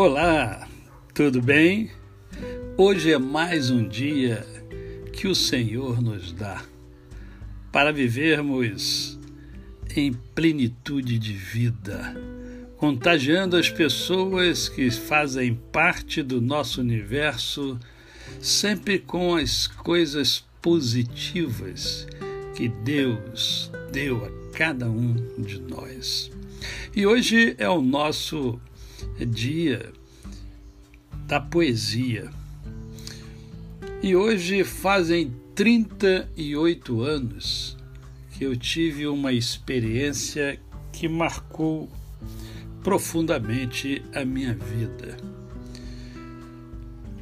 Olá, tudo bem? Hoje é mais um dia que o Senhor nos dá para vivermos em plenitude de vida, contagiando as pessoas que fazem parte do nosso universo, sempre com as coisas positivas que Deus deu a cada um de nós. E hoje é o nosso dia da poesia. E hoje fazem 38 anos que eu tive uma experiência que marcou profundamente a minha vida.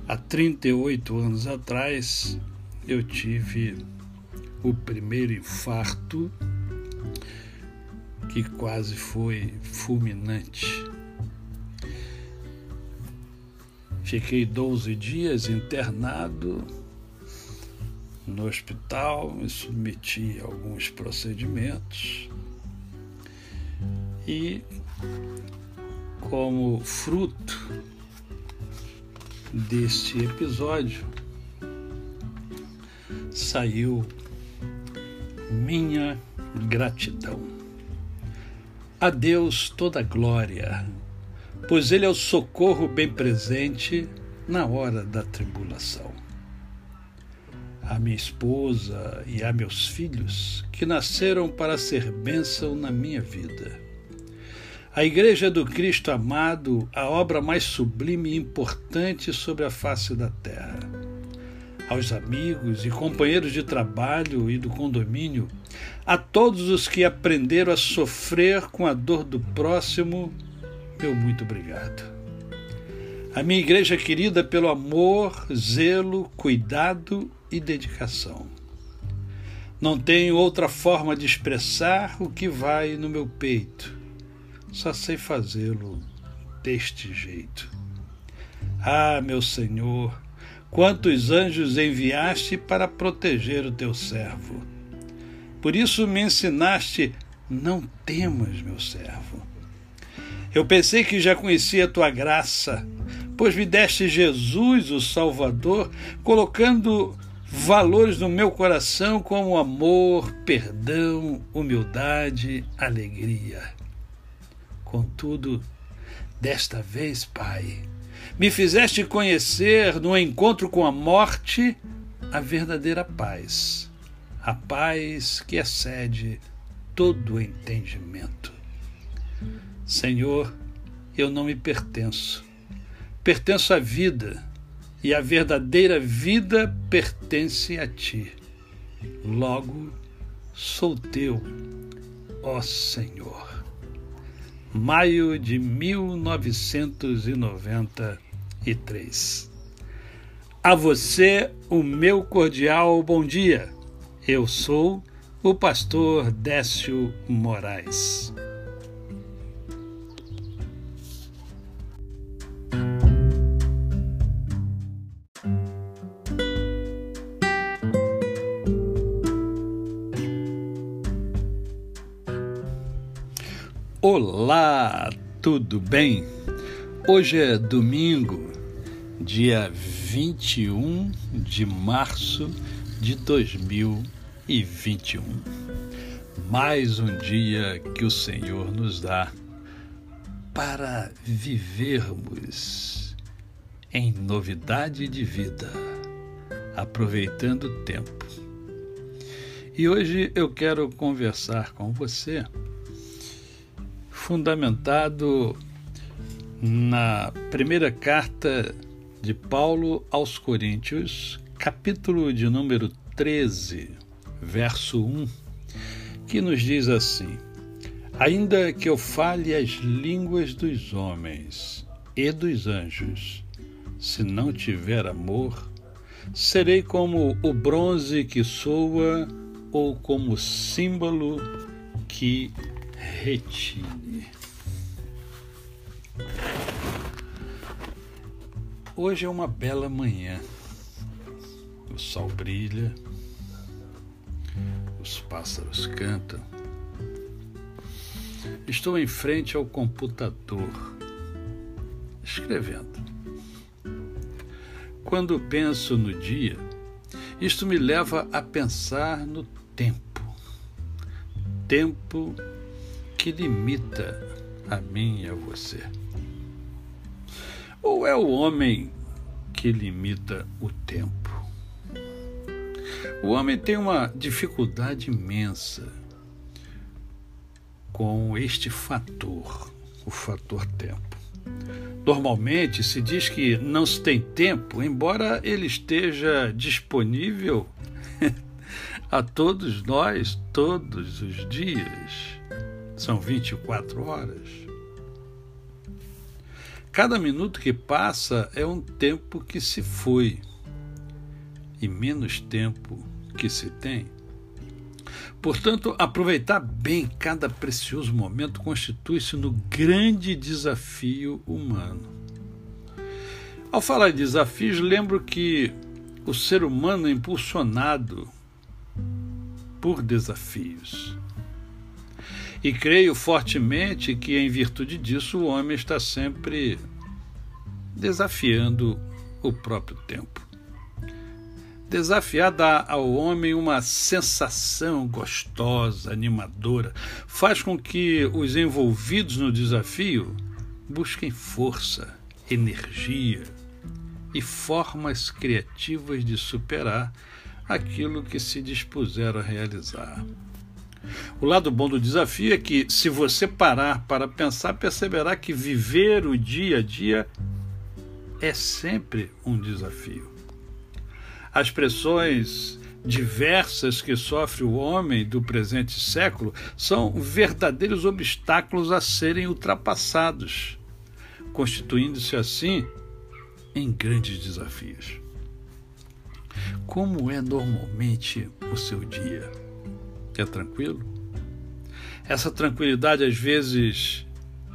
Há 38 anos atrás, eu tive o primeiro infarto que quase foi fulminante. Fiquei 12 dias internado no hospital, me submeti a alguns procedimentos e, como fruto deste episódio, saiu minha gratidão. A Deus toda glória pois ele é o socorro bem presente na hora da tribulação. A minha esposa e a meus filhos, que nasceram para ser bênção na minha vida. A Igreja do Cristo amado, a obra mais sublime e importante sobre a face da terra. Aos amigos e companheiros de trabalho e do condomínio, a todos os que aprenderam a sofrer com a dor do próximo meu muito obrigado. A minha igreja querida pelo amor, zelo, cuidado e dedicação. Não tenho outra forma de expressar o que vai no meu peito. Só sei fazê-lo deste jeito. Ah, meu Senhor, quantos anjos enviaste para proteger o teu servo. Por isso me ensinaste: não temas, meu servo. Eu pensei que já conhecia a tua graça, pois me deste Jesus, o Salvador, colocando valores no meu coração como amor, perdão, humildade, alegria. Contudo, desta vez, Pai, me fizeste conhecer no encontro com a morte a verdadeira paz, a paz que excede todo entendimento. Senhor, eu não me pertenço. Pertenço à vida, e a verdadeira vida pertence a ti. Logo, sou teu, ó Senhor. Maio de 1993. A você, o meu cordial bom dia. Eu sou o pastor Décio Moraes. Olá, tudo bem? Hoje é domingo, dia 21 de março de 2021. Mais um dia que o Senhor nos dá para vivermos em novidade de vida, aproveitando o tempo. E hoje eu quero conversar com você fundamentado na primeira carta de Paulo aos Coríntios, capítulo de número 13, verso 1, que nos diz assim: Ainda que eu fale as línguas dos homens e dos anjos, se não tiver amor, serei como o bronze que soa ou como símbolo que retine. Hoje é uma bela manhã. O sol brilha, os pássaros cantam. Estou em frente ao computador, escrevendo. Quando penso no dia, isto me leva a pensar no tempo. Tempo que limita a mim e a você. Ou é o homem que limita o tempo? O homem tem uma dificuldade imensa com este fator, o fator tempo. Normalmente se diz que não se tem tempo, embora ele esteja disponível a todos nós todos os dias. São 24 horas. Cada minuto que passa é um tempo que se foi e menos tempo que se tem. Portanto, aproveitar bem cada precioso momento constitui-se no grande desafio humano. Ao falar de desafios, lembro que o ser humano é impulsionado por desafios. E creio fortemente que, em virtude disso, o homem está sempre desafiando o próprio tempo. Desafiar dá ao homem uma sensação gostosa, animadora, faz com que os envolvidos no desafio busquem força, energia e formas criativas de superar aquilo que se dispuseram a realizar. O lado bom do desafio é que, se você parar para pensar, perceberá que viver o dia a dia é sempre um desafio. As pressões diversas que sofre o homem do presente século são verdadeiros obstáculos a serem ultrapassados, constituindo-se assim em grandes desafios. Como é normalmente o seu dia? É tranquilo? Essa tranquilidade às vezes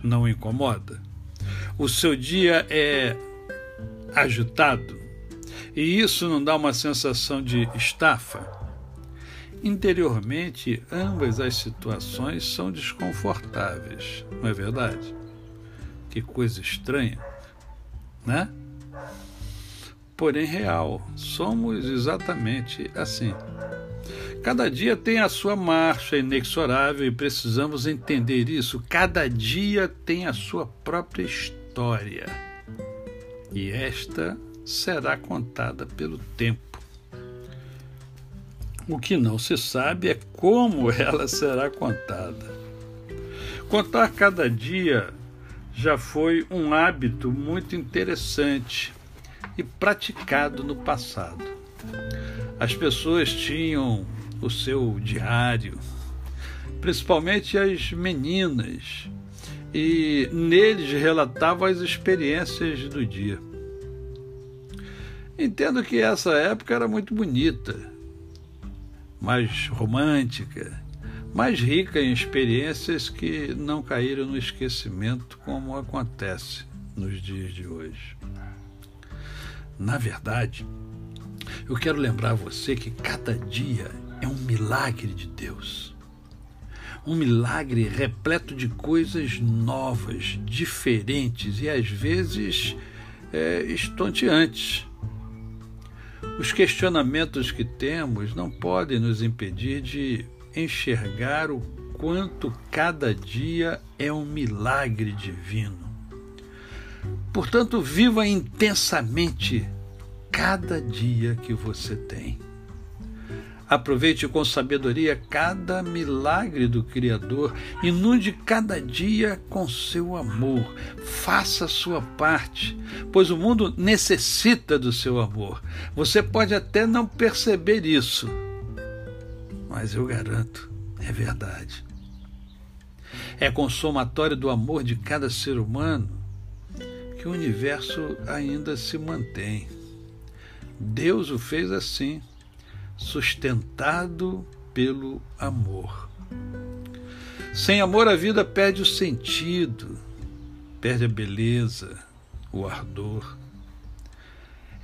não incomoda? O seu dia é agitado? E isso não dá uma sensação de estafa? Interiormente, ambas as situações são desconfortáveis, não é verdade? Que coisa estranha, né? Porém, real. Somos exatamente assim. Cada dia tem a sua marcha inexorável e precisamos entender isso. Cada dia tem a sua própria história. E esta será contada pelo tempo. O que não se sabe é como ela será contada. Contar cada dia já foi um hábito muito interessante e praticado no passado. As pessoas tinham o seu diário, principalmente as meninas, e neles relatavam as experiências do dia. Entendo que essa época era muito bonita, mais romântica, mais rica em experiências que não caíram no esquecimento como acontece nos dias de hoje. Na verdade, eu quero lembrar você que cada dia é um milagre de Deus. Um milagre repleto de coisas novas, diferentes e às vezes é, estonteantes os questionamentos que temos não podem nos impedir de enxergar o quanto cada dia é um milagre divino. Portanto, viva intensamente cada dia que você tem. Aproveite com sabedoria cada milagre do Criador, inunde cada dia com seu amor. Faça sua parte, pois o mundo necessita do seu amor. Você pode até não perceber isso, mas eu garanto, é verdade. É consomatório do amor de cada ser humano que o universo ainda se mantém. Deus o fez assim sustentado pelo amor. Sem amor, a vida perde o sentido, perde a beleza, o ardor.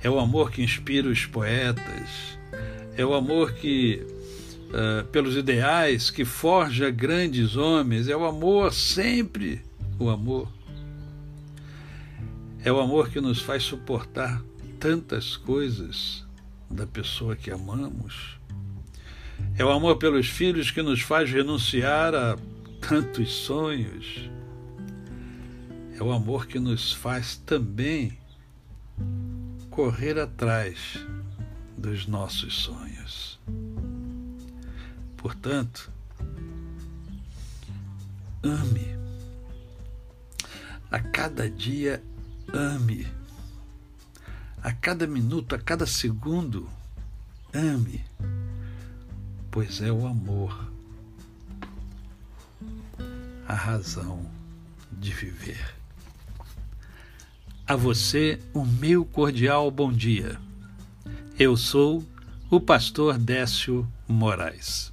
É o amor que inspira os poetas, é o amor que, uh, pelos ideais, que forja grandes homens, é o amor sempre o amor. É o amor que nos faz suportar tantas coisas da pessoa que amamos. É o amor pelos filhos que nos faz renunciar a tantos sonhos. É o amor que nos faz também correr atrás dos nossos sonhos. Portanto, ame. A cada dia, ame. A cada minuto, a cada segundo, ame. Pois é o amor a razão de viver. A você, o meu cordial bom dia. Eu sou o pastor Décio Moraes.